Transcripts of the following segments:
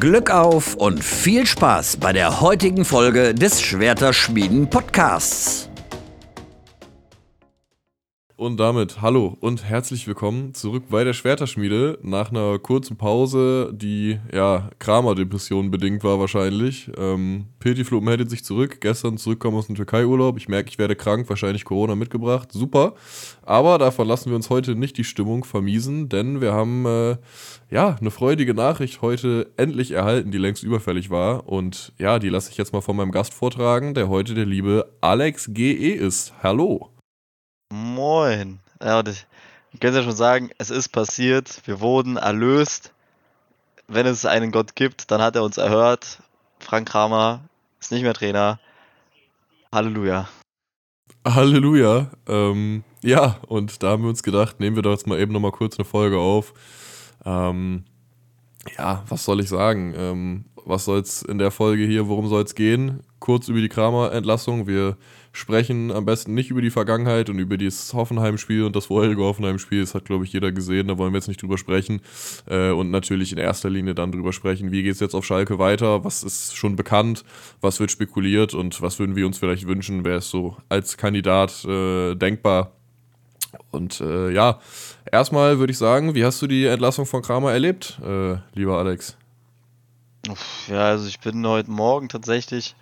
Glück auf und viel Spaß bei der heutigen Folge des Schwerter-Schmieden Podcasts. Und damit hallo und herzlich willkommen zurück bei der Schwerterschmiede nach einer kurzen Pause, die ja Kramer-Depression bedingt war wahrscheinlich. Ähm, Petiflop meldet sich zurück, gestern zurückkommen aus dem Türkei-Urlaub. Ich merke, ich werde krank, wahrscheinlich Corona mitgebracht. Super. Aber davon lassen wir uns heute nicht die Stimmung vermiesen, denn wir haben äh, ja eine freudige Nachricht heute endlich erhalten, die längst überfällig war. Und ja, die lasse ich jetzt mal von meinem Gast vortragen, der heute der liebe Alex GE ist. Hallo. Moin. Ja, und ich, ich kann ja schon sagen, es ist passiert. Wir wurden erlöst. Wenn es einen Gott gibt, dann hat er uns erhört. Frank Kramer ist nicht mehr Trainer. Halleluja. Halleluja. Ähm, ja, und da haben wir uns gedacht, nehmen wir doch jetzt mal eben nochmal kurz eine Folge auf. Ähm, ja, was soll ich sagen? Ähm, was soll es in der Folge hier, worum soll es gehen? Kurz über die Kramer-Entlassung. Wir sprechen am besten nicht über die Vergangenheit und über das Hoffenheim-Spiel und das vorherige Hoffenheim-Spiel. Das hat, glaube ich, jeder gesehen, da wollen wir jetzt nicht drüber sprechen. Äh, und natürlich in erster Linie dann drüber sprechen, wie geht es jetzt auf Schalke weiter, was ist schon bekannt, was wird spekuliert und was würden wir uns vielleicht wünschen, wer ist so als Kandidat äh, denkbar. Und äh, ja, erstmal würde ich sagen, wie hast du die Entlassung von Kramer erlebt, äh, lieber Alex? Ja, also ich bin heute Morgen tatsächlich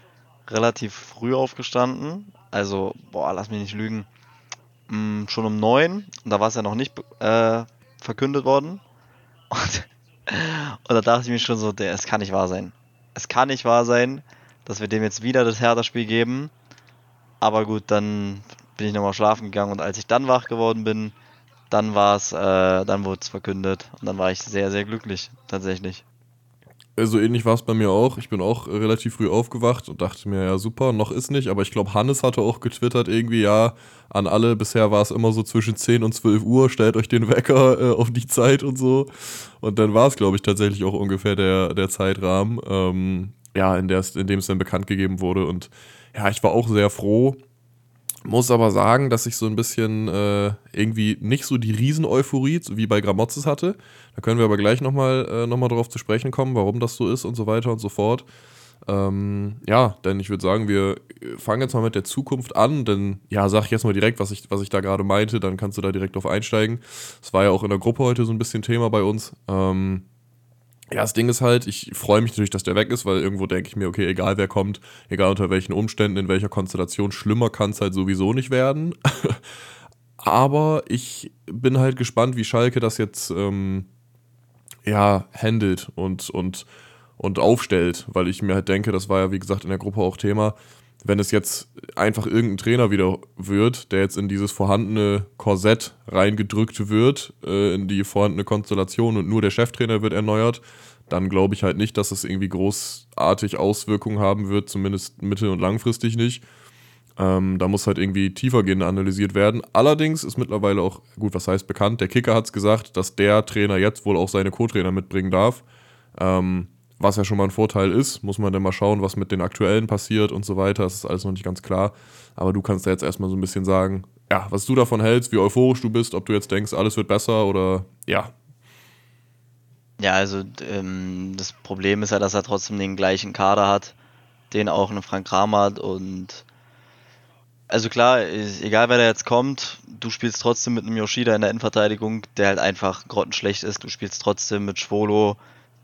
relativ früh aufgestanden. Also, boah, lass mich nicht lügen. Mh, mm, schon um neun. Und da war es ja noch nicht äh, verkündet worden. Und, und, da dachte ich mir schon so, der, es kann nicht wahr sein. Es kann nicht wahr sein, dass wir dem jetzt wieder das Hertha-Spiel geben. Aber gut, dann bin ich nochmal schlafen gegangen und als ich dann wach geworden bin, dann war es, äh, dann wurde es verkündet und dann war ich sehr, sehr glücklich, tatsächlich. Also ähnlich war es bei mir auch. Ich bin auch relativ früh aufgewacht und dachte mir, ja super, noch ist nicht. Aber ich glaube, Hannes hatte auch getwittert irgendwie, ja, an alle, bisher war es immer so zwischen 10 und 12 Uhr, stellt euch den Wecker äh, auf die Zeit und so. Und dann war es, glaube ich, tatsächlich auch ungefähr der, der Zeitrahmen, ähm, ja, in, in dem es dann bekannt gegeben wurde. Und ja, ich war auch sehr froh, muss aber sagen, dass ich so ein bisschen äh, irgendwie nicht so die Riesen-Euphorie wie bei Gramozis hatte. Da können wir aber gleich nochmal äh, noch drauf zu sprechen kommen, warum das so ist und so weiter und so fort. Ähm, ja, denn ich würde sagen, wir fangen jetzt mal mit der Zukunft an, denn ja, sag ich jetzt mal direkt, was ich, was ich da gerade meinte, dann kannst du da direkt drauf einsteigen. Es war ja auch in der Gruppe heute so ein bisschen Thema bei uns. Ähm, ja, das Ding ist halt, ich freue mich natürlich, dass der weg ist, weil irgendwo denke ich mir, okay, egal wer kommt, egal unter welchen Umständen, in welcher Konstellation, schlimmer kann es halt sowieso nicht werden. Aber ich bin halt gespannt, wie Schalke das jetzt ähm, ja handelt und, und, und aufstellt, weil ich mir halt denke, das war ja wie gesagt in der Gruppe auch Thema, wenn es jetzt einfach irgendein Trainer wieder wird, der jetzt in dieses vorhandene Korsett reingedrückt wird, äh, in die vorhandene Konstellation und nur der Cheftrainer wird erneuert, dann glaube ich halt nicht, dass es irgendwie großartig Auswirkungen haben wird, zumindest mittel- und langfristig nicht. Ähm, da muss halt irgendwie tiefergehend analysiert werden. Allerdings ist mittlerweile auch, gut, was heißt bekannt, der Kicker hat es gesagt, dass der Trainer jetzt wohl auch seine Co-Trainer mitbringen darf. Ähm, was ja schon mal ein Vorteil ist, muss man dann mal schauen, was mit den aktuellen passiert und so weiter. Das ist alles noch nicht ganz klar. Aber du kannst da jetzt erstmal so ein bisschen sagen, ja, was du davon hältst, wie euphorisch du bist, ob du jetzt denkst, alles wird besser oder ja. Ja, also ähm, das Problem ist ja, dass er trotzdem den gleichen Kader hat, den auch ein Frank Kramer hat und also klar, egal wer da jetzt kommt, du spielst trotzdem mit einem Yoshida in der Innenverteidigung, der halt einfach grottenschlecht ist. Du spielst trotzdem mit Schwolo,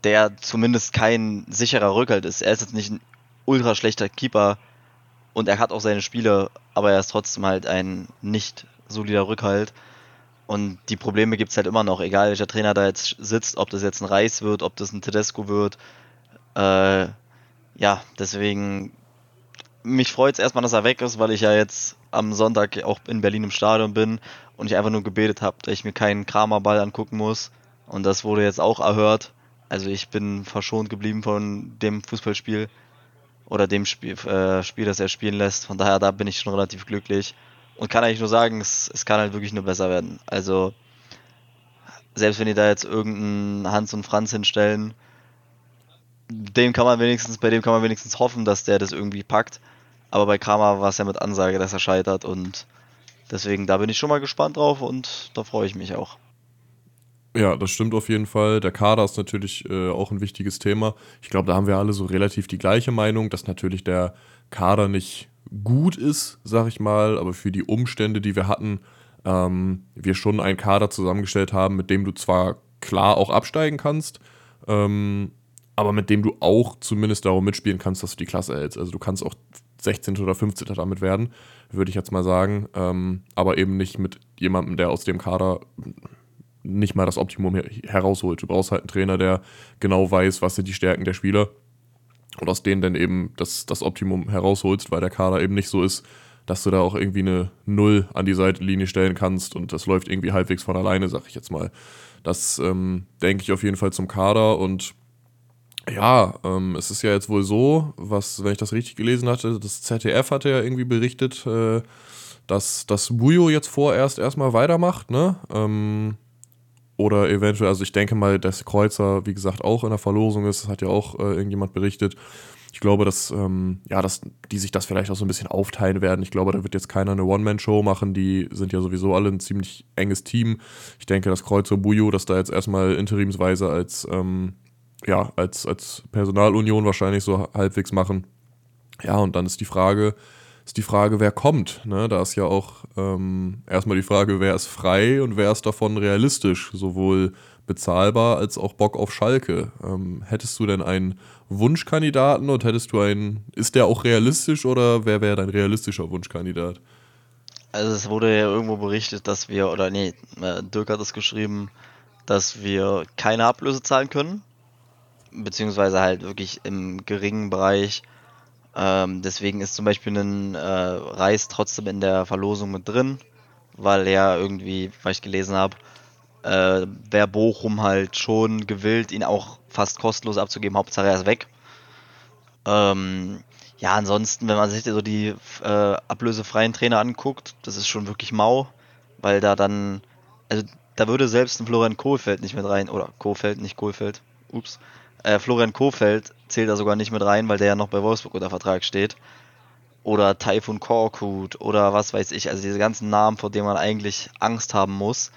der zumindest kein sicherer Rückhalt ist. Er ist jetzt nicht ein ultra schlechter Keeper und er hat auch seine Spiele, aber er ist trotzdem halt ein nicht solider Rückhalt. Und die Probleme gibt es halt immer noch, egal welcher Trainer da jetzt sitzt, ob das jetzt ein Reis wird, ob das ein Tedesco wird. Äh, ja, deswegen, mich freut es erstmal, dass er weg ist, weil ich ja jetzt am Sonntag auch in Berlin im Stadion bin und ich einfach nur gebetet habe, dass ich mir keinen Kramerball angucken muss. Und das wurde jetzt auch erhört. Also ich bin verschont geblieben von dem Fußballspiel oder dem Spiel, äh, Spiel, das er spielen lässt. Von daher, da bin ich schon relativ glücklich. Und kann eigentlich nur sagen, es, es kann halt wirklich nur besser werden. Also, selbst wenn die da jetzt irgendeinen Hans und Franz hinstellen, dem kann man wenigstens, bei dem kann man wenigstens hoffen, dass der das irgendwie packt. Aber bei Kramer war es ja mit Ansage, dass er scheitert und deswegen, da bin ich schon mal gespannt drauf und da freue ich mich auch. Ja, das stimmt auf jeden Fall. Der Kader ist natürlich äh, auch ein wichtiges Thema. Ich glaube, da haben wir alle so relativ die gleiche Meinung, dass natürlich der Kader nicht gut ist, sag ich mal, aber für die Umstände, die wir hatten, ähm, wir schon einen Kader zusammengestellt haben, mit dem du zwar klar auch absteigen kannst, ähm, aber mit dem du auch zumindest darum mitspielen kannst, dass du die Klasse hältst. Also du kannst auch 16. oder 15. damit werden, würde ich jetzt mal sagen, ähm, aber eben nicht mit jemandem, der aus dem Kader nicht mal das Optimum her herausholt. Du brauchst halt einen Trainer, der genau weiß, was sind die Stärken der Spieler und aus denen dann eben das, das Optimum herausholst, weil der Kader eben nicht so ist, dass du da auch irgendwie eine Null an die Seitenlinie stellen kannst und das läuft irgendwie halbwegs von alleine, sag ich jetzt mal. Das ähm, denke ich auf jeden Fall zum Kader und ja, ähm, es ist ja jetzt wohl so, was, wenn ich das richtig gelesen hatte, das ZDF hatte ja irgendwie berichtet, äh, dass das Bujo jetzt vorerst erstmal weitermacht, ne? Ähm, oder eventuell, also ich denke mal, dass Kreuzer, wie gesagt, auch in der Verlosung ist, das hat ja auch äh, irgendjemand berichtet. Ich glaube, dass, ähm, ja, dass die sich das vielleicht auch so ein bisschen aufteilen werden. Ich glaube, da wird jetzt keiner eine One-Man-Show machen. Die sind ja sowieso alle ein ziemlich enges Team. Ich denke, dass Kreuzer Bujo das da jetzt erstmal interimsweise als, ähm, ja, als, als Personalunion wahrscheinlich so halbwegs machen. Ja, und dann ist die Frage, ist die Frage, wer kommt. Ne? Da ist ja auch ähm, erstmal die Frage, wer ist frei und wer ist davon realistisch, sowohl bezahlbar als auch Bock auf Schalke. Ähm, hättest du denn einen Wunschkandidaten und hättest du einen, ist der auch realistisch oder wer wäre dein realistischer Wunschkandidat? Also es wurde ja irgendwo berichtet, dass wir, oder nee, äh, Dirk hat es geschrieben, dass wir keine Ablöse zahlen können, beziehungsweise halt wirklich im geringen Bereich ähm, deswegen ist zum Beispiel ein äh, Reis trotzdem in der Verlosung mit drin, weil er irgendwie, weil ich gelesen habe, äh, wäre Bochum halt schon gewillt, ihn auch fast kostenlos abzugeben. Hauptsache er ist weg. Ähm, ja, ansonsten, wenn man sich so die äh, ablösefreien Trainer anguckt, das ist schon wirklich mau, weil da dann, also da würde selbst ein Florian Kohlfeld nicht mit rein, oder Kohlfeld, nicht Kohlfeld, ups, äh, Florian Kofeld zählt da sogar nicht mit rein, weil der ja noch bei Wolfsburg unter Vertrag steht. Oder Typhoon Korkut oder was weiß ich. Also diese ganzen Namen, vor denen man eigentlich Angst haben muss,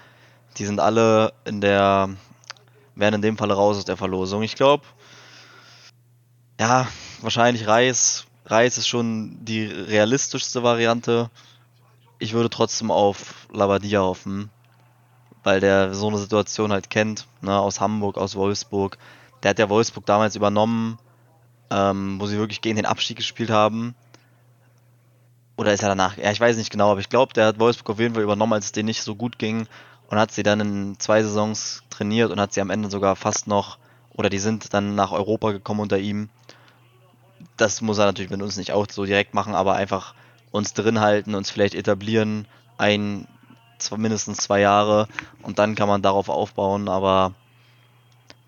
die sind alle in der, werden in dem Falle raus aus der Verlosung. Ich glaube, ja, wahrscheinlich Reis. Reis ist schon die realistischste Variante. Ich würde trotzdem auf Labadia hoffen, weil der so eine Situation halt kennt, ne, aus Hamburg, aus Wolfsburg der hat ja Wolfsburg damals übernommen, ähm, wo sie wirklich gegen den Abstieg gespielt haben. Oder ist er danach? Ja, ich weiß nicht genau, aber ich glaube, der hat Wolfsburg auf jeden Fall übernommen, als es denen nicht so gut ging. Und hat sie dann in zwei Saisons trainiert und hat sie am Ende sogar fast noch, oder die sind dann nach Europa gekommen unter ihm. Das muss er natürlich mit uns nicht auch so direkt machen, aber einfach uns drin halten, uns vielleicht etablieren, ein, zwei, mindestens zwei Jahre und dann kann man darauf aufbauen, aber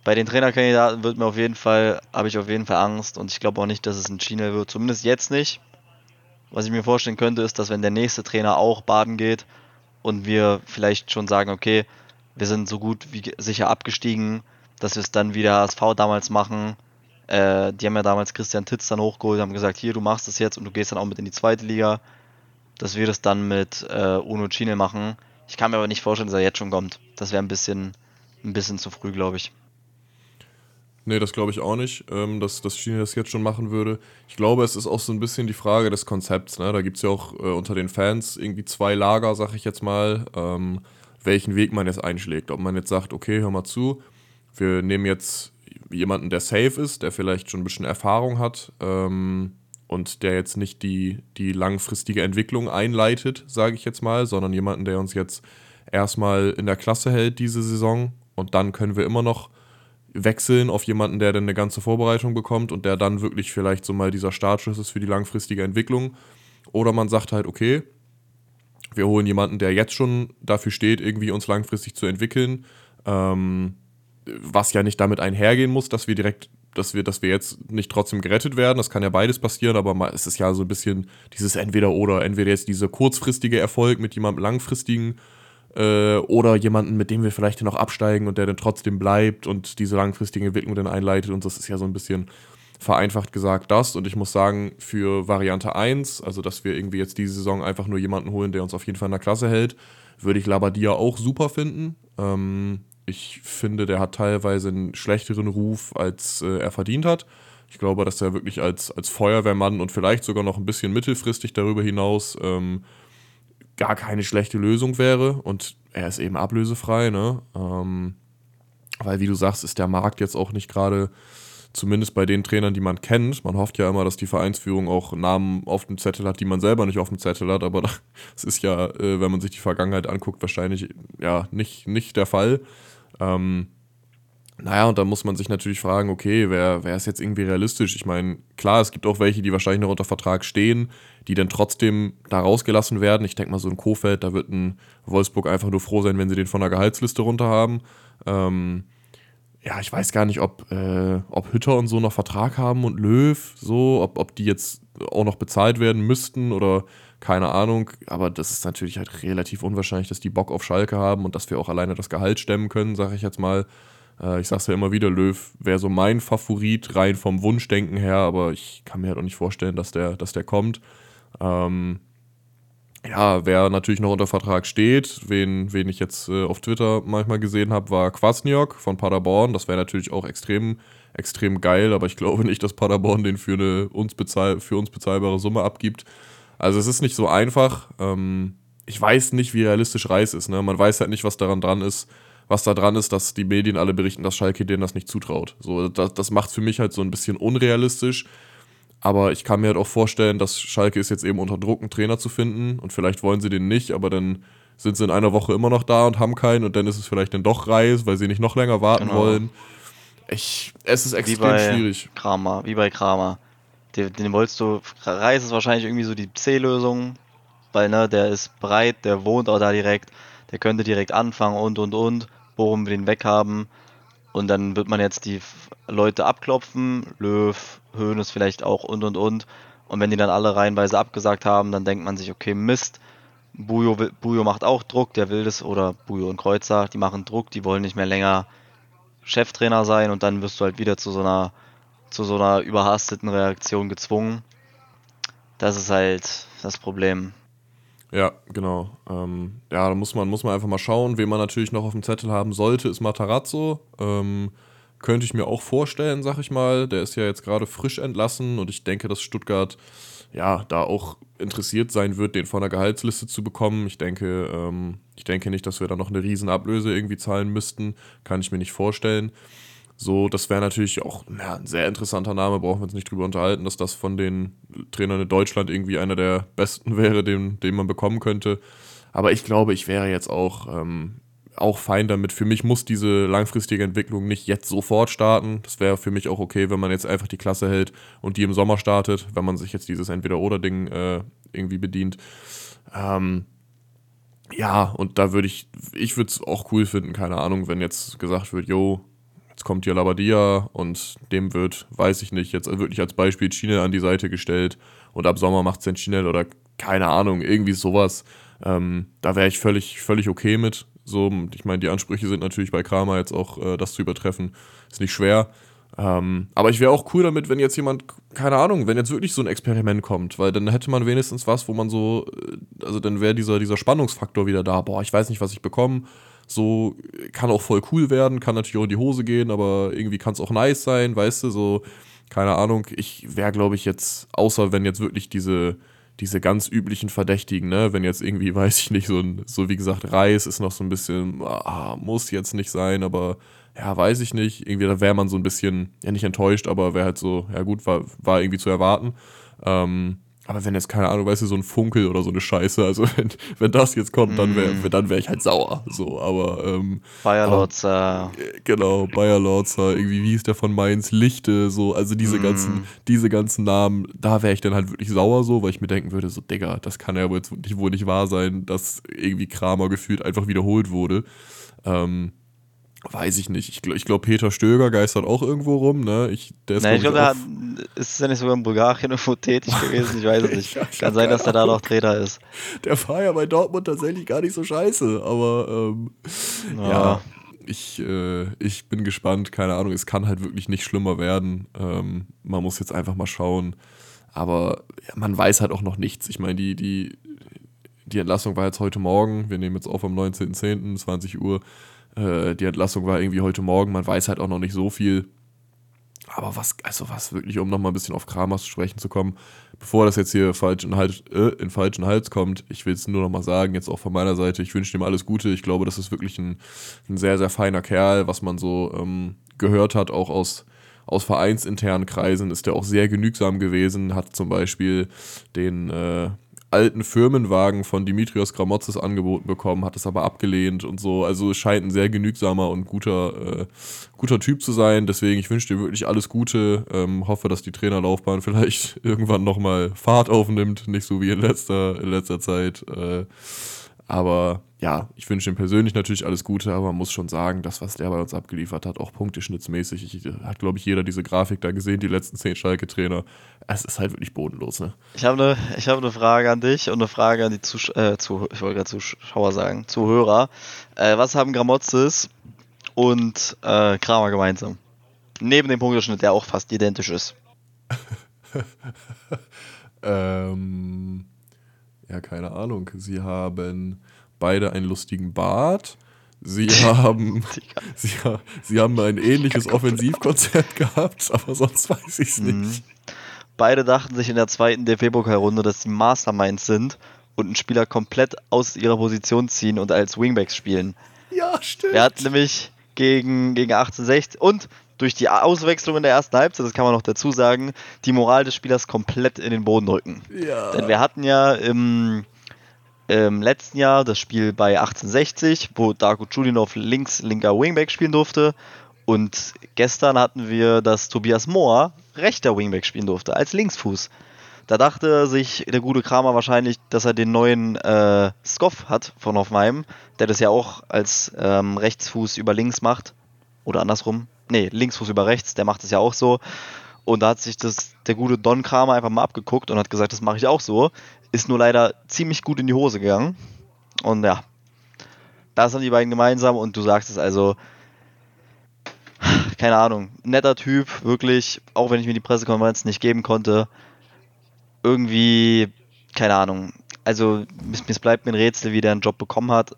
bei den Trainerkandidaten wird mir auf jeden Fall, habe ich auf jeden Fall Angst und ich glaube auch nicht, dass es ein China wird. Zumindest jetzt nicht. Was ich mir vorstellen könnte, ist, dass wenn der nächste Trainer auch baden geht und wir vielleicht schon sagen, okay, wir sind so gut wie sicher abgestiegen, dass wir es dann wieder HSV damals machen. Äh, die haben ja damals Christian Titz dann hochgeholt, haben gesagt, hier, du machst es jetzt und du gehst dann auch mit in die zweite Liga. Dass wir das dann mit äh, Uno Chine machen. Ich kann mir aber nicht vorstellen, dass er jetzt schon kommt. Das wäre ein bisschen, ein bisschen zu früh, glaube ich. Nee, das glaube ich auch nicht, ähm, dass, dass China das jetzt schon machen würde. Ich glaube, es ist auch so ein bisschen die Frage des Konzepts. Ne? Da gibt es ja auch äh, unter den Fans irgendwie zwei Lager, sag ich jetzt mal, ähm, welchen Weg man jetzt einschlägt. Ob man jetzt sagt, okay, hör mal zu, wir nehmen jetzt jemanden, der safe ist, der vielleicht schon ein bisschen Erfahrung hat ähm, und der jetzt nicht die, die langfristige Entwicklung einleitet, sage ich jetzt mal, sondern jemanden, der uns jetzt erstmal in der Klasse hält diese Saison und dann können wir immer noch wechseln auf jemanden, der dann eine ganze Vorbereitung bekommt und der dann wirklich vielleicht so mal dieser Startschuss ist für die langfristige Entwicklung. Oder man sagt halt, okay, wir holen jemanden, der jetzt schon dafür steht, irgendwie uns langfristig zu entwickeln. Ähm, was ja nicht damit einhergehen muss, dass wir direkt, dass wir, dass wir jetzt nicht trotzdem gerettet werden. Das kann ja beides passieren, aber es ist ja so ein bisschen dieses Entweder-Oder. Entweder jetzt dieser kurzfristige Erfolg mit jemandem langfristigen äh, oder jemanden, mit dem wir vielleicht noch absteigen und der dann trotzdem bleibt und diese langfristige Entwicklung dann einleitet. Und das ist ja so ein bisschen vereinfacht gesagt das. Und ich muss sagen, für Variante 1, also dass wir irgendwie jetzt diese Saison einfach nur jemanden holen, der uns auf jeden Fall in der Klasse hält, würde ich Labadia auch super finden. Ähm, Ich finde, der hat teilweise einen schlechteren Ruf, als äh, er verdient hat. Ich glaube, dass er wirklich als, als Feuerwehrmann und vielleicht sogar noch ein bisschen mittelfristig darüber hinaus ähm, gar keine schlechte Lösung wäre. Und er ist eben ablösefrei, ne? Ähm, weil, wie du sagst, ist der Markt jetzt auch nicht gerade, zumindest bei den Trainern, die man kennt. Man hofft ja immer, dass die Vereinsführung auch Namen auf dem Zettel hat, die man selber nicht auf dem Zettel hat. Aber das ist ja, äh, wenn man sich die Vergangenheit anguckt, wahrscheinlich ja nicht, nicht der Fall. Ähm, naja, und da muss man sich natürlich fragen, okay, wer, wer ist jetzt irgendwie realistisch? Ich meine, klar, es gibt auch welche, die wahrscheinlich noch unter Vertrag stehen, die dann trotzdem da rausgelassen werden. Ich denke mal, so ein Kofeld, da wird ein Wolfsburg einfach nur froh sein, wenn sie den von der Gehaltsliste runter haben. Ähm, ja, ich weiß gar nicht, ob, äh, ob Hütter und so noch Vertrag haben und Löw, so, ob, ob die jetzt auch noch bezahlt werden müssten oder keine Ahnung. Aber das ist natürlich halt relativ unwahrscheinlich, dass die Bock auf Schalke haben und dass wir auch alleine das Gehalt stemmen können, sage ich jetzt mal. Äh, ich sag's ja immer wieder, Löw wäre so mein Favorit, rein vom Wunschdenken her, aber ich kann mir halt auch nicht vorstellen, dass der, dass der kommt. Ähm, ja, wer natürlich noch unter Vertrag steht, wen, wen ich jetzt äh, auf Twitter manchmal gesehen habe, war Kwasniok von Paderborn. Das wäre natürlich auch extrem, extrem geil, aber ich glaube nicht, dass Paderborn den für eine uns, bezahl für uns bezahlbare Summe abgibt. Also es ist nicht so einfach. Ähm, ich weiß nicht, wie realistisch Reis ist. Ne? Man weiß halt nicht, was daran dran ist was da dran ist, dass die Medien alle berichten, dass Schalke denen das nicht zutraut. So, das, das macht es für mich halt so ein bisschen unrealistisch. Aber ich kann mir halt auch vorstellen, dass Schalke ist jetzt eben unter Druck, einen Trainer zu finden. Und vielleicht wollen sie den nicht, aber dann sind sie in einer Woche immer noch da und haben keinen. Und dann ist es vielleicht dann doch Reis, weil sie nicht noch länger warten genau. wollen. Ich, es ist extrem wie bei schwierig. Kramer, wie bei Kramer. Den, den wolltest du. Reis ist wahrscheinlich irgendwie so die C-Lösung. Weil, ne, der ist breit, der wohnt auch da direkt. Der könnte direkt anfangen und und und warum wir den weghaben. Und dann wird man jetzt die Leute abklopfen, Löw, Höhnes vielleicht auch und und und. Und wenn die dann alle reihenweise abgesagt haben, dann denkt man sich, okay, Mist, Bujo, Bujo macht auch Druck, der will das, oder Bujo und Kreuzer, die machen Druck, die wollen nicht mehr länger Cheftrainer sein und dann wirst du halt wieder zu so einer, zu so einer überhasteten Reaktion gezwungen. Das ist halt das Problem. Ja, genau. Ähm, ja, da muss man, muss man einfach mal schauen. Wen man natürlich noch auf dem Zettel haben sollte, ist Matarazzo. Ähm, könnte ich mir auch vorstellen, sag ich mal. Der ist ja jetzt gerade frisch entlassen und ich denke, dass Stuttgart ja da auch interessiert sein wird, den von der Gehaltsliste zu bekommen. Ich denke, ähm, ich denke nicht, dass wir da noch eine Riesenablöse irgendwie zahlen müssten. Kann ich mir nicht vorstellen. So, das wäre natürlich auch ja, ein sehr interessanter Name, brauchen wir uns nicht drüber unterhalten, dass das von den Trainern in Deutschland irgendwie einer der besten wäre, den, den man bekommen könnte. Aber ich glaube, ich wäre jetzt auch, ähm, auch fein damit. Für mich muss diese langfristige Entwicklung nicht jetzt sofort starten. Das wäre für mich auch okay, wenn man jetzt einfach die Klasse hält und die im Sommer startet, wenn man sich jetzt dieses Entweder-Oder-Ding äh, irgendwie bedient. Ähm, ja, und da würde ich, ich würde es auch cool finden, keine Ahnung, wenn jetzt gesagt wird, yo, Jetzt kommt hier Labadia und dem wird, weiß ich nicht, jetzt wirklich als Beispiel China an die Seite gestellt und ab Sommer macht es China oder keine Ahnung, irgendwie sowas. Ähm, da wäre ich völlig, völlig okay mit. So, ich meine, die Ansprüche sind natürlich bei Kramer jetzt auch, äh, das zu übertreffen, ist nicht schwer. Ähm, aber ich wäre auch cool damit, wenn jetzt jemand, keine Ahnung, wenn jetzt wirklich so ein Experiment kommt, weil dann hätte man wenigstens was, wo man so, äh, also dann wäre dieser, dieser Spannungsfaktor wieder da. Boah, ich weiß nicht, was ich bekomme so kann auch voll cool werden, kann natürlich auch in die Hose gehen, aber irgendwie kann es auch nice sein, weißt du, so, keine Ahnung. Ich wäre, glaube ich, jetzt, außer wenn jetzt wirklich diese, diese ganz üblichen Verdächtigen, ne, wenn jetzt irgendwie, weiß ich nicht, so, ein, so wie gesagt, Reis ist noch so ein bisschen, ah, muss jetzt nicht sein, aber ja, weiß ich nicht. Irgendwie, da wäre man so ein bisschen, ja, nicht enttäuscht, aber wäre halt so, ja gut, war, war irgendwie zu erwarten. Ähm, aber wenn jetzt, keine Ahnung, weißt du, so ein Funkel oder so eine Scheiße, also wenn, wenn das jetzt kommt, dann wäre mm. dann wär ich halt sauer. So, aber. Ähm, Bayer Lorzer. Genau, Bayer Lorzer, irgendwie, wie ist der von Mainz? Lichte, so, also diese mm. ganzen, diese ganzen Namen, da wäre ich dann halt wirklich sauer so, weil ich mir denken würde, so, Digga, das kann ja wohl, jetzt nicht, wohl nicht wahr sein, dass irgendwie Kramer gefühlt einfach wiederholt wurde. Ähm, Weiß ich nicht. Ich glaube, ich glaub, Peter Stöger geistert auch irgendwo rum. Ne? Ich, der ist, Nein, ich glaube, glaub, ist ja nicht sogar in Bulgarien irgendwo tätig gewesen. Ich weiß es nicht. Kann sein, dass der da noch Trainer ist. Der war ja bei Dortmund tatsächlich gar nicht so scheiße. Aber ähm, ja. ja, ich, äh, ich bin gespannt. Keine Ahnung, es kann halt wirklich nicht schlimmer werden. Ähm, man muss jetzt einfach mal schauen. Aber ja, man weiß halt auch noch nichts. Ich meine, die, die, die Entlassung war jetzt heute Morgen. Wir nehmen jetzt auf am 19.10., 20 Uhr. Äh, die Entlassung war irgendwie heute Morgen, man weiß halt auch noch nicht so viel. Aber was, also was wirklich, um nochmal ein bisschen auf Kramers zu sprechen zu kommen, bevor das jetzt hier falsch in, Hals, äh, in falschen Hals kommt, ich will es nur nochmal sagen, jetzt auch von meiner Seite, ich wünsche ihm alles Gute. Ich glaube, das ist wirklich ein, ein sehr, sehr feiner Kerl, was man so ähm, gehört hat, auch aus, aus vereinsinternen Kreisen, ist er auch sehr genügsam gewesen, hat zum Beispiel den äh, alten Firmenwagen von Dimitrios Gramotzes angeboten bekommen, hat es aber abgelehnt und so. Also es scheint ein sehr genügsamer und guter, äh, guter Typ zu sein. Deswegen, ich wünsche dir wirklich alles Gute. Ähm, hoffe, dass die Trainerlaufbahn vielleicht irgendwann nochmal Fahrt aufnimmt, nicht so wie in letzter, in letzter Zeit. Äh, aber ja, ich wünsche ihm persönlich natürlich alles Gute, aber man muss schon sagen, das, was der bei uns abgeliefert hat, auch punkteschnittsmäßig, ich, hat, glaube ich, jeder diese Grafik da gesehen, die letzten zehn Schalke-Trainer. Es ist halt wirklich bodenlos, ne? Ich habe eine hab ne Frage an dich und eine Frage an die Zusch äh, zu, ich wollte gerade Zuschauer sagen, Zuhörer. Äh, was haben Gramotzes und äh, Kramer gemeinsam? Neben dem Punkteschnitt, der auch fast identisch ist. ähm, ja, keine Ahnung. Sie haben beide einen lustigen Bart. Sie haben, sie, sie, haben ein ähnliches Offensivkonzept gehabt, aber sonst weiß ich es nicht. Mhm. Beide dachten sich in der zweiten DFB-Pokalrunde, dass sie Masterminds sind und einen Spieler komplett aus ihrer Position ziehen und als Wingbacks spielen. Ja, stimmt. Er hat nämlich gegen, gegen 1860 und durch die Auswechslung in der ersten Halbzeit, das kann man noch dazu sagen, die Moral des Spielers komplett in den Boden drücken. Ja. Denn wir hatten ja im im letzten Jahr das Spiel bei 1860, wo Darko Chulinov links linker Wingback spielen durfte. Und gestern hatten wir, dass Tobias Mohr rechter Wingback spielen durfte, als Linksfuß. Da dachte sich der gute Kramer wahrscheinlich, dass er den neuen äh, Skoff hat von Hoffenheim, der das ja auch als ähm, Rechtsfuß über links macht. Oder andersrum. Nee, Linksfuß über rechts, der macht es ja auch so. Und da hat sich das der gute Don Kramer einfach mal abgeguckt und hat gesagt, das mache ich auch so. Ist nur leider ziemlich gut in die Hose gegangen. Und ja, das haben die beiden gemeinsam und du sagst es also, keine Ahnung, netter Typ, wirklich, auch wenn ich mir die Pressekonferenz nicht geben konnte, irgendwie, keine Ahnung, also es bleibt mir ein Rätsel, wie der einen Job bekommen hat.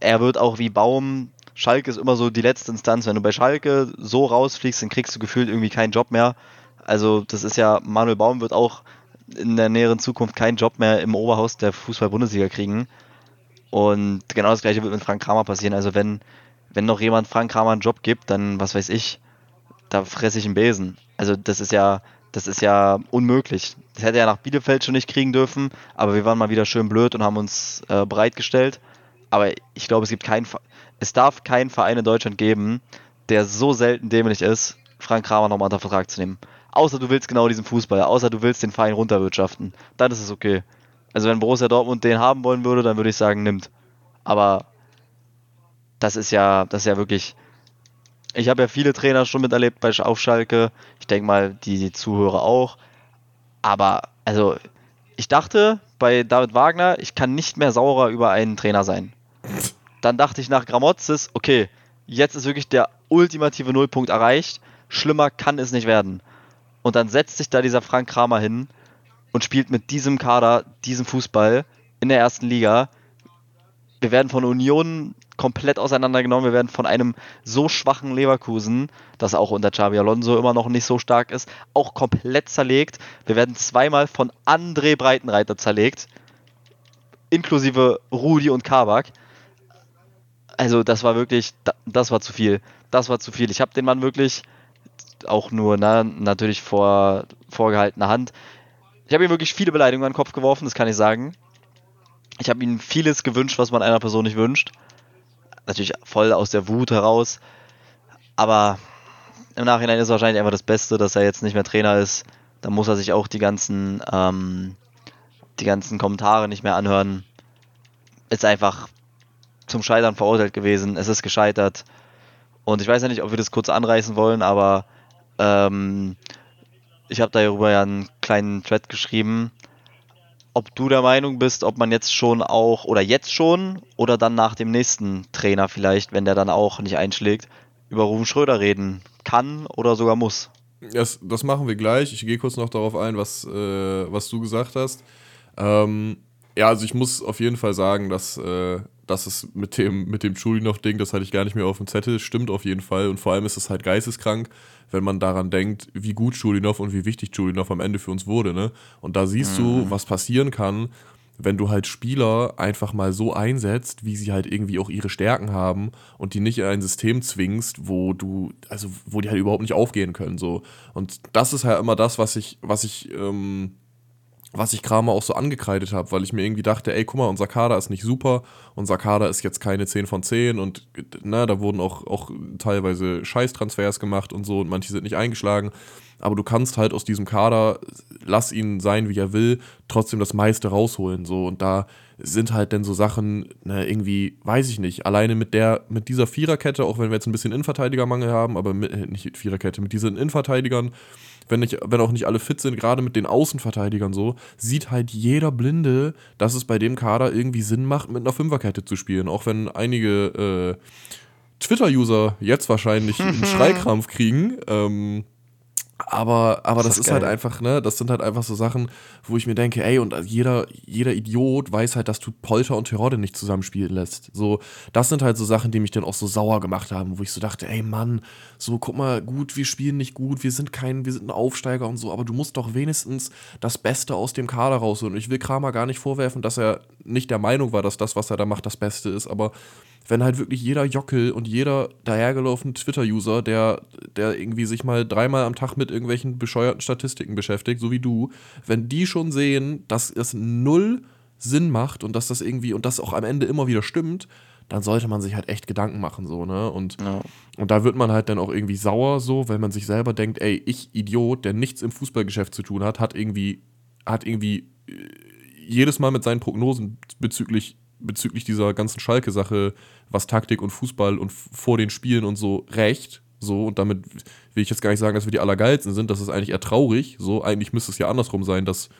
Er wird auch wie Baum, Schalke ist immer so die letzte Instanz, wenn du bei Schalke so rausfliegst, dann kriegst du gefühlt irgendwie keinen Job mehr. Also das ist ja, Manuel Baum wird auch in der näheren Zukunft keinen Job mehr im Oberhaus der Fußball-Bundesliga kriegen. Und genau das gleiche wird mit Frank Kramer passieren. Also wenn, wenn noch jemand Frank Kramer einen Job gibt, dann, was weiß ich, da fresse ich einen Besen. Also das ist ja, das ist ja unmöglich. Das hätte er nach Bielefeld schon nicht kriegen dürfen, aber wir waren mal wieder schön blöd und haben uns äh, bereitgestellt. Aber ich glaube, es gibt keinen, es darf keinen Verein in Deutschland geben, der so selten dämlich ist, Frank Kramer nochmal unter Vertrag zu nehmen. Außer du willst genau diesen Fußball, außer du willst den Verein runterwirtschaften. Dann ist es okay. Also wenn Borussia Dortmund den haben wollen würde, dann würde ich sagen, nimmt. Aber das ist ja, das ist ja wirklich. Ich habe ja viele Trainer schon miterlebt bei auf Schalke. Ich denke mal, die, die Zuhörer auch. Aber, also, ich dachte bei David Wagner, ich kann nicht mehr saurer über einen Trainer sein. Dann dachte ich nach Gramotzes, okay, jetzt ist wirklich der ultimative Nullpunkt erreicht. Schlimmer kann es nicht werden. Und dann setzt sich da dieser Frank Kramer hin und spielt mit diesem Kader, diesem Fußball in der ersten Liga. Wir werden von Union komplett auseinandergenommen. Wir werden von einem so schwachen Leverkusen, das auch unter Xabi Alonso immer noch nicht so stark ist, auch komplett zerlegt. Wir werden zweimal von André Breitenreiter zerlegt, inklusive Rudi und Kabak. Also das war wirklich, das war zu viel. Das war zu viel. Ich habe den Mann wirklich auch nur na, natürlich vor vorgehaltener Hand. Ich habe ihm wirklich viele Beleidigungen an den Kopf geworfen, das kann ich sagen. Ich habe ihm vieles gewünscht, was man einer Person nicht wünscht. Natürlich voll aus der Wut heraus. Aber im Nachhinein ist wahrscheinlich einfach das Beste, dass er jetzt nicht mehr Trainer ist. Da muss er sich auch die ganzen, ähm, die ganzen Kommentare nicht mehr anhören. Ist einfach zum Scheitern verurteilt gewesen. Es ist gescheitert. Und ich weiß ja nicht, ob wir das kurz anreißen wollen, aber ähm, ich habe darüber ja einen kleinen Thread geschrieben, ob du der Meinung bist, ob man jetzt schon auch, oder jetzt schon, oder dann nach dem nächsten Trainer vielleicht, wenn der dann auch nicht einschlägt, über Rufen Schröder reden kann oder sogar muss. Das, das machen wir gleich. Ich gehe kurz noch darauf ein, was, äh, was du gesagt hast. Ähm, ja, also ich muss auf jeden Fall sagen, dass, äh, dass es mit dem, mit dem Schulinov-Ding, das hatte ich gar nicht mehr auf dem Zettel, stimmt auf jeden Fall. Und vor allem ist es halt geisteskrank, wenn man daran denkt, wie gut Schulinov und wie wichtig Schulinov am Ende für uns wurde. Ne? Und da siehst mhm. du, was passieren kann, wenn du halt Spieler einfach mal so einsetzt, wie sie halt irgendwie auch ihre Stärken haben und die nicht in ein System zwingst, wo du, also wo die halt überhaupt nicht aufgehen können. So. Und das ist halt immer das, was ich, was ich, ähm, was ich Kramer auch so angekreidet habe, weil ich mir irgendwie dachte, ey, guck mal, unser Kader ist nicht super, unser Kader ist jetzt keine 10 von 10 und na, da wurden auch, auch teilweise Scheißtransfers gemacht und so und manche sind nicht eingeschlagen aber du kannst halt aus diesem Kader, lass ihn sein, wie er will, trotzdem das meiste rausholen. So. Und da sind halt dann so Sachen, ne, irgendwie, weiß ich nicht, alleine mit der, mit dieser Viererkette, auch wenn wir jetzt ein bisschen Innenverteidigermangel haben, aber mit, nicht Viererkette, mit diesen Innenverteidigern, wenn, nicht, wenn auch nicht alle fit sind, gerade mit den Außenverteidigern so, sieht halt jeder Blinde, dass es bei dem Kader irgendwie Sinn macht, mit einer Fünferkette zu spielen. Auch wenn einige äh, Twitter-User jetzt wahrscheinlich einen Schreikrampf kriegen, ähm, aber, aber das, das ist, ist halt einfach, ne, das sind halt einfach so Sachen, wo ich mir denke, ey, und jeder, jeder Idiot weiß halt, dass du Polter und Terode nicht zusammenspielen lässt. So, das sind halt so Sachen, die mich dann auch so sauer gemacht haben, wo ich so dachte, ey Mann, so guck mal, gut, wir spielen nicht gut, wir sind kein, wir sind ein Aufsteiger und so, aber du musst doch wenigstens das Beste aus dem Kader rausholen. Und ich will Kramer gar nicht vorwerfen, dass er nicht der Meinung war, dass das, was er da macht, das Beste ist, aber wenn halt wirklich jeder Jockel und jeder dahergelaufene Twitter-User, der, der irgendwie sich mal dreimal am Tag mit irgendwelchen bescheuerten Statistiken beschäftigt, so wie du, wenn die schon sehen, dass es null Sinn macht und dass das irgendwie und das auch am Ende immer wieder stimmt, dann sollte man sich halt echt Gedanken machen, so, ne? Und, ja. und da wird man halt dann auch irgendwie sauer, so, weil man sich selber denkt, ey, ich Idiot, der nichts im Fußballgeschäft zu tun hat, hat irgendwie, hat irgendwie äh, jedes Mal mit seinen Prognosen bezüglich bezüglich dieser ganzen Schalke-Sache, was Taktik und Fußball und vor den Spielen und so recht. So, und damit will ich jetzt gar nicht sagen, dass wir die Allergeilsten sind. Das ist eigentlich eher traurig. So, eigentlich müsste es ja andersrum sein, dass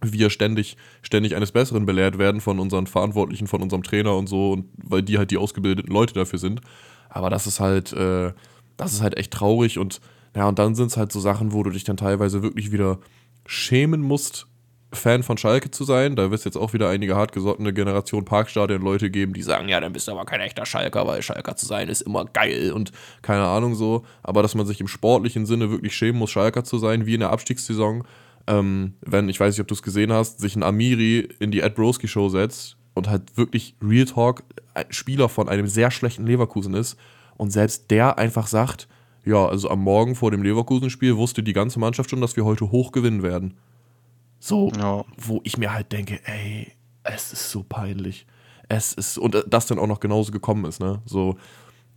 wir ständig, ständig eines Besseren belehrt werden von unseren Verantwortlichen, von unserem Trainer und so, und weil die halt die ausgebildeten Leute dafür sind. Aber das ist halt, äh, das ist halt echt traurig und ja, und dann sind es halt so Sachen, wo du dich dann teilweise wirklich wieder schämen musst, Fan von Schalke zu sein. Da wird es jetzt auch wieder einige hartgesottene Generation Parkstadion-Leute geben, die sagen, ja, dann bist du aber kein echter Schalker, weil Schalker zu sein ist immer geil und keine Ahnung so. Aber dass man sich im sportlichen Sinne wirklich schämen muss, Schalker zu sein, wie in der Abstiegssaison. Ähm, wenn, ich weiß nicht, ob du es gesehen hast, sich ein Amiri in die Ed Broski Show setzt und halt wirklich Real Talk Spieler von einem sehr schlechten Leverkusen ist und selbst der einfach sagt, ja, also am Morgen vor dem Leverkusen-Spiel wusste die ganze Mannschaft schon, dass wir heute hoch gewinnen werden. So, ja. wo ich mir halt denke, ey, es ist so peinlich. Es ist, und das dann auch noch genauso gekommen ist, ne? So,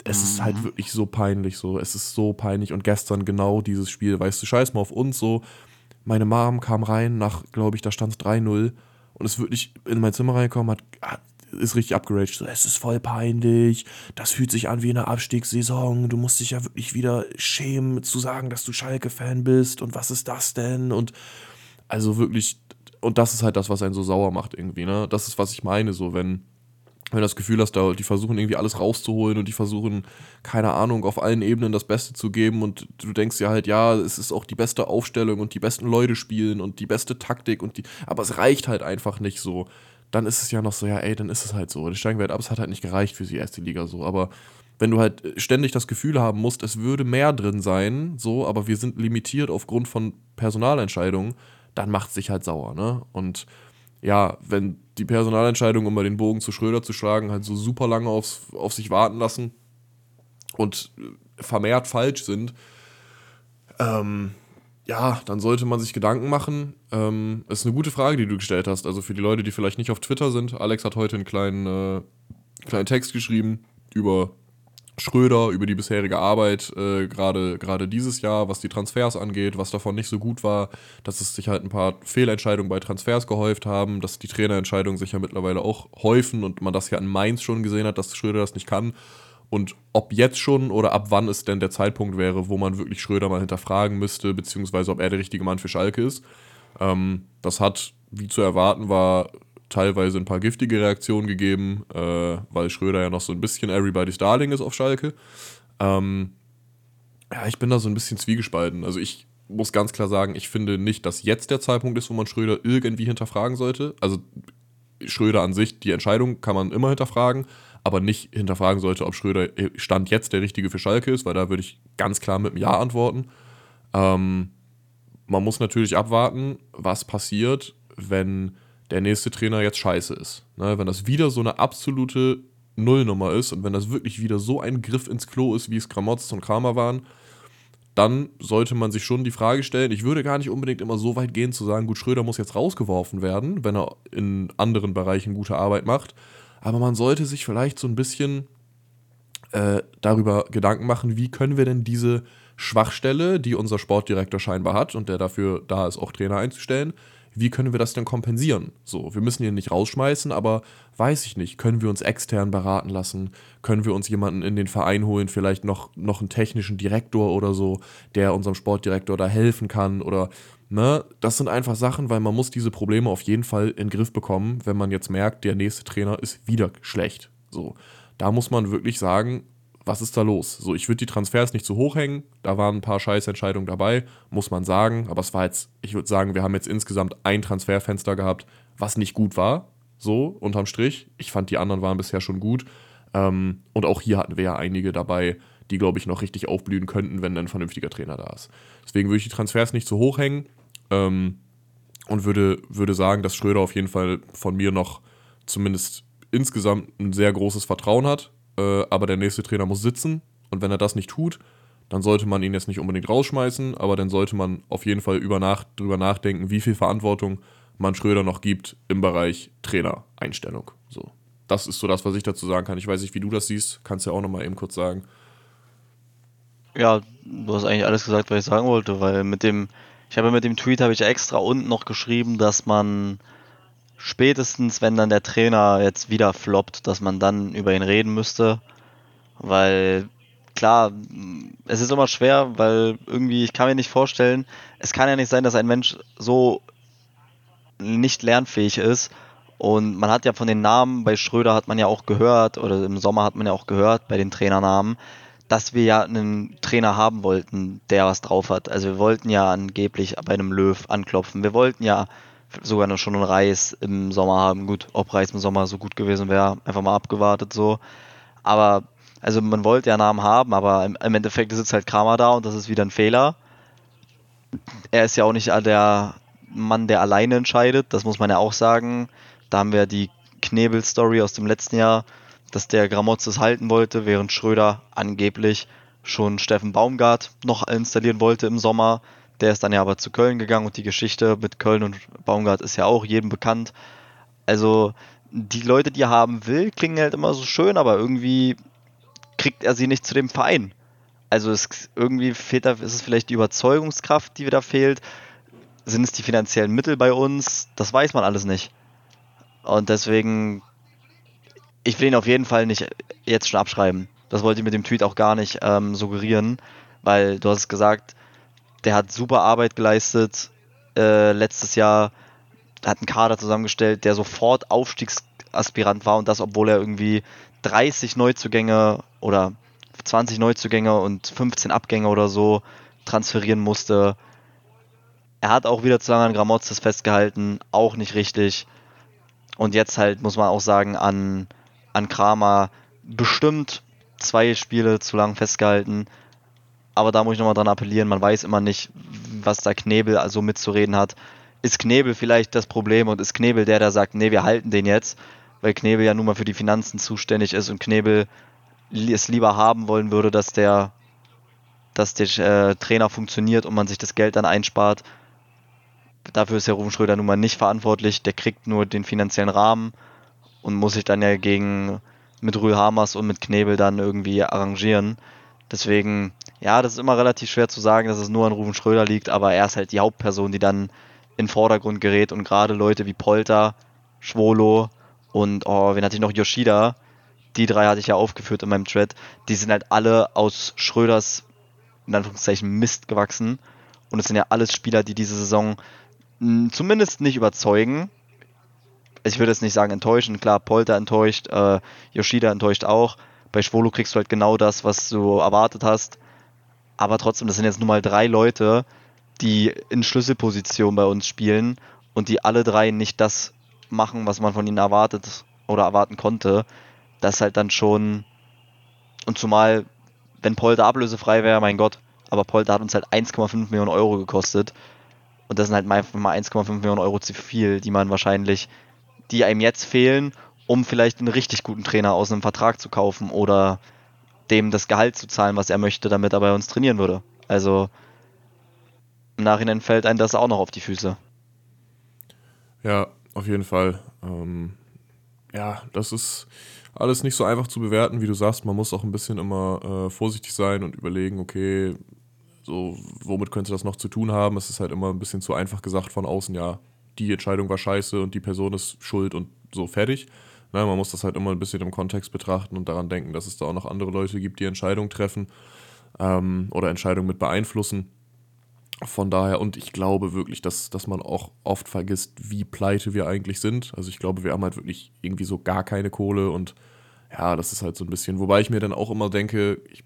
es mhm. ist halt mhm. wirklich so peinlich, so, es ist so peinlich. Und gestern genau dieses Spiel, weißt du, scheiß mal auf uns, so. Meine Mom kam rein nach, glaube ich, da stand es 3-0 und ist wirklich in mein Zimmer reingekommen, hat, hat ist richtig abgeraged. So, es ist voll peinlich. Das fühlt sich an wie eine Abstiegssaison. Du musst dich ja wirklich wieder schämen, zu sagen, dass du Schalke-Fan bist. Und was ist das denn? Und also wirklich, und das ist halt das, was einen so sauer macht irgendwie, ne? Das ist, was ich meine, so, wenn, wenn du das Gefühl hast, da, die versuchen irgendwie alles rauszuholen und die versuchen, keine Ahnung, auf allen Ebenen das Beste zu geben und du denkst ja halt, ja, es ist auch die beste Aufstellung und die besten Leute spielen und die beste Taktik und die, aber es reicht halt einfach nicht so. Dann ist es ja noch so, ja, ey, dann ist es halt so. Die steigen wir halt ab, es hat halt nicht gereicht für die erste Liga so, aber wenn du halt ständig das Gefühl haben musst, es würde mehr drin sein, so, aber wir sind limitiert aufgrund von Personalentscheidungen, dann macht es sich halt sauer, ne? Und ja, wenn die Personalentscheidung, um mal den Bogen zu Schröder zu schlagen, halt so super lange aufs, auf sich warten lassen und vermehrt falsch sind, ähm, ja, dann sollte man sich Gedanken machen. Ähm, ist eine gute Frage, die du gestellt hast. Also für die Leute, die vielleicht nicht auf Twitter sind, Alex hat heute einen kleinen, äh, kleinen Text geschrieben über Schröder über die bisherige Arbeit, äh, gerade dieses Jahr, was die Transfers angeht, was davon nicht so gut war, dass es sich halt ein paar Fehlentscheidungen bei Transfers gehäuft haben, dass die Trainerentscheidungen sich ja mittlerweile auch häufen und man das ja in Mainz schon gesehen hat, dass Schröder das nicht kann. Und ob jetzt schon oder ab wann es denn der Zeitpunkt wäre, wo man wirklich Schröder mal hinterfragen müsste, beziehungsweise ob er der richtige Mann für Schalke ist. Ähm, das hat, wie zu erwarten war, teilweise ein paar giftige Reaktionen gegeben, äh, weil Schröder ja noch so ein bisschen Everybody's Darling ist auf Schalke. Ähm, ja, ich bin da so ein bisschen zwiegespalten. Also ich muss ganz klar sagen, ich finde nicht, dass jetzt der Zeitpunkt ist, wo man Schröder irgendwie hinterfragen sollte. Also Schröder an sich, die Entscheidung kann man immer hinterfragen, aber nicht hinterfragen sollte, ob Schröder Stand jetzt der richtige für Schalke ist, weil da würde ich ganz klar mit einem Ja antworten. Ähm, man muss natürlich abwarten, was passiert, wenn der nächste Trainer jetzt scheiße ist. Ne, wenn das wieder so eine absolute Nullnummer ist und wenn das wirklich wieder so ein Griff ins Klo ist, wie es Gramotz und Kramer waren, dann sollte man sich schon die Frage stellen, ich würde gar nicht unbedingt immer so weit gehen zu sagen, gut, Schröder muss jetzt rausgeworfen werden, wenn er in anderen Bereichen gute Arbeit macht, aber man sollte sich vielleicht so ein bisschen äh, darüber Gedanken machen, wie können wir denn diese Schwachstelle, die unser Sportdirektor scheinbar hat und der dafür da ist, auch Trainer einzustellen, wie können wir das denn kompensieren? So, wir müssen ihn nicht rausschmeißen, aber weiß ich nicht, können wir uns extern beraten lassen? Können wir uns jemanden in den Verein holen, vielleicht noch, noch einen technischen Direktor oder so, der unserem Sportdirektor da helfen kann? Oder, ne, das sind einfach Sachen, weil man muss diese Probleme auf jeden Fall in den Griff bekommen, wenn man jetzt merkt, der nächste Trainer ist wieder schlecht. So, da muss man wirklich sagen, was ist da los? So, ich würde die Transfers nicht zu hoch hängen. Da waren ein paar Scheißentscheidungen dabei, muss man sagen. Aber es war jetzt, ich würde sagen, wir haben jetzt insgesamt ein Transferfenster gehabt, was nicht gut war. So, unterm Strich. Ich fand, die anderen waren bisher schon gut. Ähm, und auch hier hatten wir ja einige dabei, die, glaube ich, noch richtig aufblühen könnten, wenn ein vernünftiger Trainer da ist. Deswegen würde ich die Transfers nicht zu hoch hängen. Ähm, und würde, würde sagen, dass Schröder auf jeden Fall von mir noch zumindest insgesamt ein sehr großes Vertrauen hat äh, aber der nächste Trainer muss sitzen und wenn er das nicht tut, dann sollte man ihn jetzt nicht unbedingt rausschmeißen, aber dann sollte man auf jeden Fall über nach, drüber nachdenken, wie viel Verantwortung man Schröder noch gibt im Bereich Trainereinstellung. So. Das ist so das, was ich dazu sagen kann. Ich weiß nicht, wie du das siehst. Kannst ja auch nochmal eben kurz sagen. Ja, du hast eigentlich alles gesagt, was ich sagen wollte, weil mit dem, ich habe mit dem Tweet habe ich extra unten noch geschrieben, dass man spätestens, wenn dann der Trainer jetzt wieder floppt, dass man dann über ihn reden müsste. Weil klar, es ist immer schwer, weil irgendwie, ich kann mir nicht vorstellen, es kann ja nicht sein, dass ein Mensch so nicht lernfähig ist. Und man hat ja von den Namen, bei Schröder hat man ja auch gehört, oder im Sommer hat man ja auch gehört bei den Trainernamen, dass wir ja einen Trainer haben wollten, der was drauf hat. Also wir wollten ja angeblich bei einem Löw anklopfen. Wir wollten ja sogar noch schon einen Reis im Sommer haben. Gut, ob Reis im Sommer so gut gewesen wäre, einfach mal abgewartet so. Aber, also man wollte ja Namen haben, aber im, im Endeffekt sitzt halt Kramer da und das ist wieder ein Fehler. Er ist ja auch nicht der Mann, der alleine entscheidet, das muss man ja auch sagen. Da haben wir die Knebel-Story aus dem letzten Jahr, dass der Gramozis halten wollte, während Schröder angeblich schon Steffen Baumgart noch installieren wollte im Sommer. Der ist dann ja aber zu Köln gegangen und die Geschichte mit Köln und Baumgart ist ja auch jedem bekannt. Also die Leute, die er haben will, klingen halt immer so schön, aber irgendwie kriegt er sie nicht zu dem Verein. Also es, irgendwie fehlt da, ist es vielleicht die Überzeugungskraft, die wieder fehlt. Sind es die finanziellen Mittel bei uns? Das weiß man alles nicht. Und deswegen, ich will ihn auf jeden Fall nicht jetzt schon abschreiben. Das wollte ich mit dem Tweet auch gar nicht ähm, suggerieren, weil du hast gesagt, der hat super Arbeit geleistet. Äh, letztes Jahr hat einen Kader zusammengestellt, der sofort Aufstiegsaspirant war und das, obwohl er irgendwie 30 Neuzugänge oder 20 Neuzugänge und 15 Abgänge oder so transferieren musste. Er hat auch wieder zu lange an Gramozis festgehalten, auch nicht richtig. Und jetzt halt, muss man auch sagen, an, an Kramer bestimmt zwei Spiele zu lang festgehalten. Aber da muss ich nochmal dran appellieren, man weiß immer nicht, was da Knebel also mitzureden hat. Ist Knebel vielleicht das Problem und ist Knebel der, der sagt, nee, wir halten den jetzt, weil Knebel ja nun mal für die Finanzen zuständig ist und Knebel es lieber haben wollen würde, dass der, dass der äh, Trainer funktioniert und man sich das Geld dann einspart. Dafür ist Herr Rufen Schröder nun mal nicht verantwortlich, der kriegt nur den finanziellen Rahmen und muss sich dann ja gegen mit Rühl Hamers und mit Knebel dann irgendwie arrangieren. Deswegen, ja, das ist immer relativ schwer zu sagen, dass es nur an Ruben Schröder liegt, aber er ist halt die Hauptperson, die dann in Vordergrund gerät und gerade Leute wie Polter, Schwolo und, oh, wen hatte ich noch, Yoshida, die drei hatte ich ja aufgeführt in meinem Thread, die sind halt alle aus Schröders, in Anführungszeichen, Mist gewachsen. Und es sind ja alles Spieler, die diese Saison hm, zumindest nicht überzeugen. Ich würde jetzt nicht sagen enttäuschen, klar, Polter enttäuscht, äh, Yoshida enttäuscht auch, bei Schwolo kriegst du halt genau das, was du erwartet hast. Aber trotzdem, das sind jetzt nur mal drei Leute, die in Schlüsselposition bei uns spielen und die alle drei nicht das machen, was man von ihnen erwartet oder erwarten konnte, das halt dann schon. Und zumal, wenn Polter ablösefrei wäre, mein Gott, aber Polter hat uns halt 1,5 Millionen Euro gekostet. Und das sind halt mal 1,5 Millionen Euro zu viel, die man wahrscheinlich, die einem jetzt fehlen, um vielleicht einen richtig guten Trainer aus einem Vertrag zu kaufen oder dem das Gehalt zu zahlen, was er möchte, damit er bei uns trainieren würde. Also im Nachhinein fällt einem das auch noch auf die Füße. Ja, auf jeden Fall. Ähm, ja, das ist alles nicht so einfach zu bewerten, wie du sagst. Man muss auch ein bisschen immer äh, vorsichtig sein und überlegen, okay, so, womit könnte das noch zu tun haben? Es ist halt immer ein bisschen zu einfach gesagt von außen, ja, die Entscheidung war scheiße und die Person ist schuld und so fertig. Na, man muss das halt immer ein bisschen im Kontext betrachten und daran denken, dass es da auch noch andere Leute gibt, die Entscheidungen treffen ähm, oder Entscheidungen mit beeinflussen. Von daher, und ich glaube wirklich, dass, dass man auch oft vergisst, wie pleite wir eigentlich sind. Also ich glaube, wir haben halt wirklich irgendwie so gar keine Kohle und ja, das ist halt so ein bisschen, wobei ich mir dann auch immer denke, ich,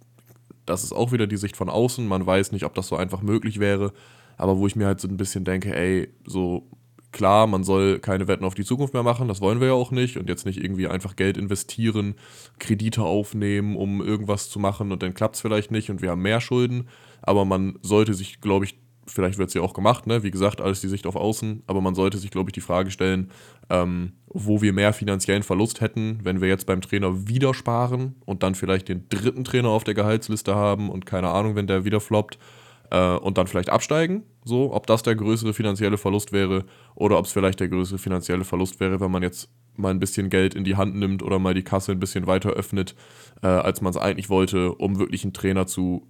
das ist auch wieder die Sicht von außen, man weiß nicht, ob das so einfach möglich wäre, aber wo ich mir halt so ein bisschen denke, ey, so klar, man soll keine Wetten auf die Zukunft mehr machen, das wollen wir ja auch nicht und jetzt nicht irgendwie einfach Geld investieren, Kredite aufnehmen, um irgendwas zu machen und dann klappt es vielleicht nicht und wir haben mehr Schulden, aber man sollte sich, glaube ich, vielleicht wird es ja auch gemacht, ne? wie gesagt, alles die Sicht auf Außen, aber man sollte sich, glaube ich, die Frage stellen, ähm, wo wir mehr finanziellen Verlust hätten, wenn wir jetzt beim Trainer wieder sparen und dann vielleicht den dritten Trainer auf der Gehaltsliste haben und keine Ahnung, wenn der wieder floppt äh, und dann vielleicht absteigen, so, ob das der größere finanzielle Verlust wäre oder ob es vielleicht der größere finanzielle Verlust wäre, wenn man jetzt mal ein bisschen Geld in die Hand nimmt oder mal die Kasse ein bisschen weiter öffnet, äh, als man es eigentlich wollte, um wirklich einen Trainer zu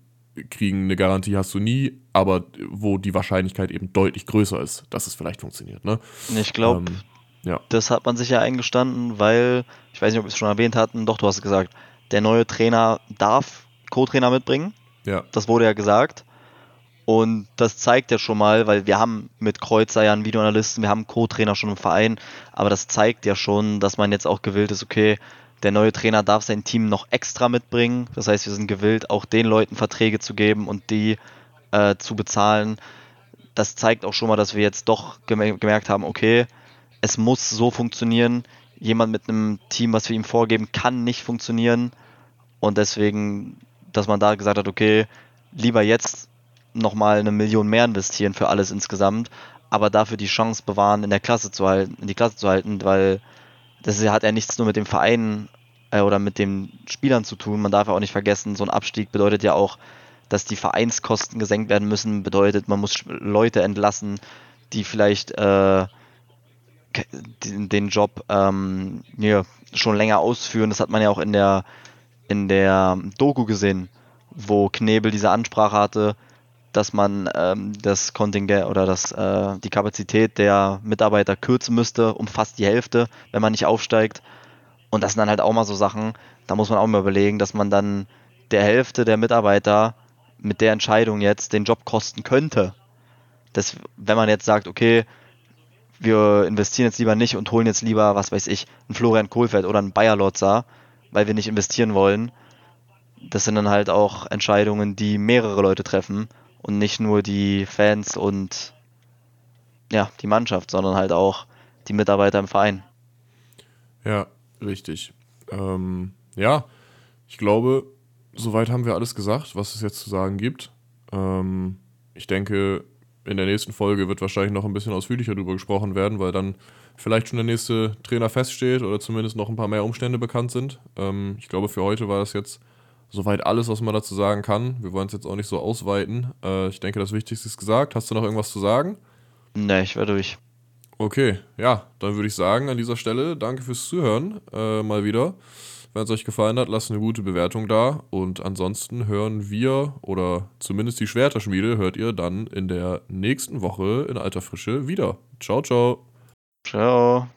kriegen, eine Garantie hast du nie, aber wo die Wahrscheinlichkeit eben deutlich größer ist, dass es vielleicht funktioniert. Ne? Ich glaube, ähm, ja. das hat man sich ja eingestanden, weil, ich weiß nicht, ob wir es schon erwähnt hatten, doch, du hast gesagt, der neue Trainer darf Co-Trainer mitbringen. Ja. Das wurde ja gesagt. Und das zeigt ja schon mal, weil wir haben mit Kreuzer ja einen Videoanalysten, wir haben Co-Trainer schon im Verein, aber das zeigt ja schon, dass man jetzt auch gewillt ist, okay, der neue Trainer darf sein Team noch extra mitbringen. Das heißt, wir sind gewillt, auch den Leuten Verträge zu geben und die äh, zu bezahlen. Das zeigt auch schon mal, dass wir jetzt doch gemerkt haben, okay, es muss so funktionieren. Jemand mit einem Team, was wir ihm vorgeben, kann nicht funktionieren. Und deswegen, dass man da gesagt hat, okay, lieber jetzt nochmal eine Million mehr investieren für alles insgesamt, aber dafür die Chance bewahren, in der Klasse zu halten, in die Klasse zu halten, weil das hat ja nichts nur mit dem Verein äh, oder mit den Spielern zu tun. Man darf ja auch nicht vergessen, so ein Abstieg bedeutet ja auch, dass die Vereinskosten gesenkt werden müssen, bedeutet, man muss Leute entlassen, die vielleicht äh, den Job ähm, ja, schon länger ausführen. Das hat man ja auch in der, in der Doku gesehen, wo Knebel diese Ansprache hatte, dass man ähm, das Kontingent oder das, äh, die Kapazität der Mitarbeiter kürzen müsste um fast die Hälfte, wenn man nicht aufsteigt. Und das sind dann halt auch mal so Sachen, da muss man auch mal überlegen, dass man dann der Hälfte der Mitarbeiter mit der Entscheidung jetzt den Job kosten könnte. Das, wenn man jetzt sagt, okay, wir investieren jetzt lieber nicht und holen jetzt lieber, was weiß ich, einen Florian Kohlfeld oder einen Bayer Lotzer, weil wir nicht investieren wollen. Das sind dann halt auch Entscheidungen, die mehrere Leute treffen und nicht nur die Fans und ja, die Mannschaft, sondern halt auch die Mitarbeiter im Verein. Ja, richtig. Ähm, ja, ich glaube, soweit haben wir alles gesagt, was es jetzt zu sagen gibt. Ähm, ich denke, in der nächsten Folge wird wahrscheinlich noch ein bisschen ausführlicher darüber gesprochen werden, weil dann vielleicht schon der nächste Trainer feststeht oder zumindest noch ein paar mehr Umstände bekannt sind. Ähm, ich glaube, für heute war das jetzt soweit alles, was man dazu sagen kann. Wir wollen es jetzt auch nicht so ausweiten. Äh, ich denke, das Wichtigste ist gesagt. Hast du noch irgendwas zu sagen? Nee, ich werde durch. Okay, ja, dann würde ich sagen, an dieser Stelle danke fürs Zuhören äh, mal wieder. Wenn es euch gefallen hat, lasst eine gute Bewertung da. Und ansonsten hören wir, oder zumindest die Schwerterschmiede, hört ihr dann in der nächsten Woche in alter Frische wieder. Ciao, ciao. Ciao.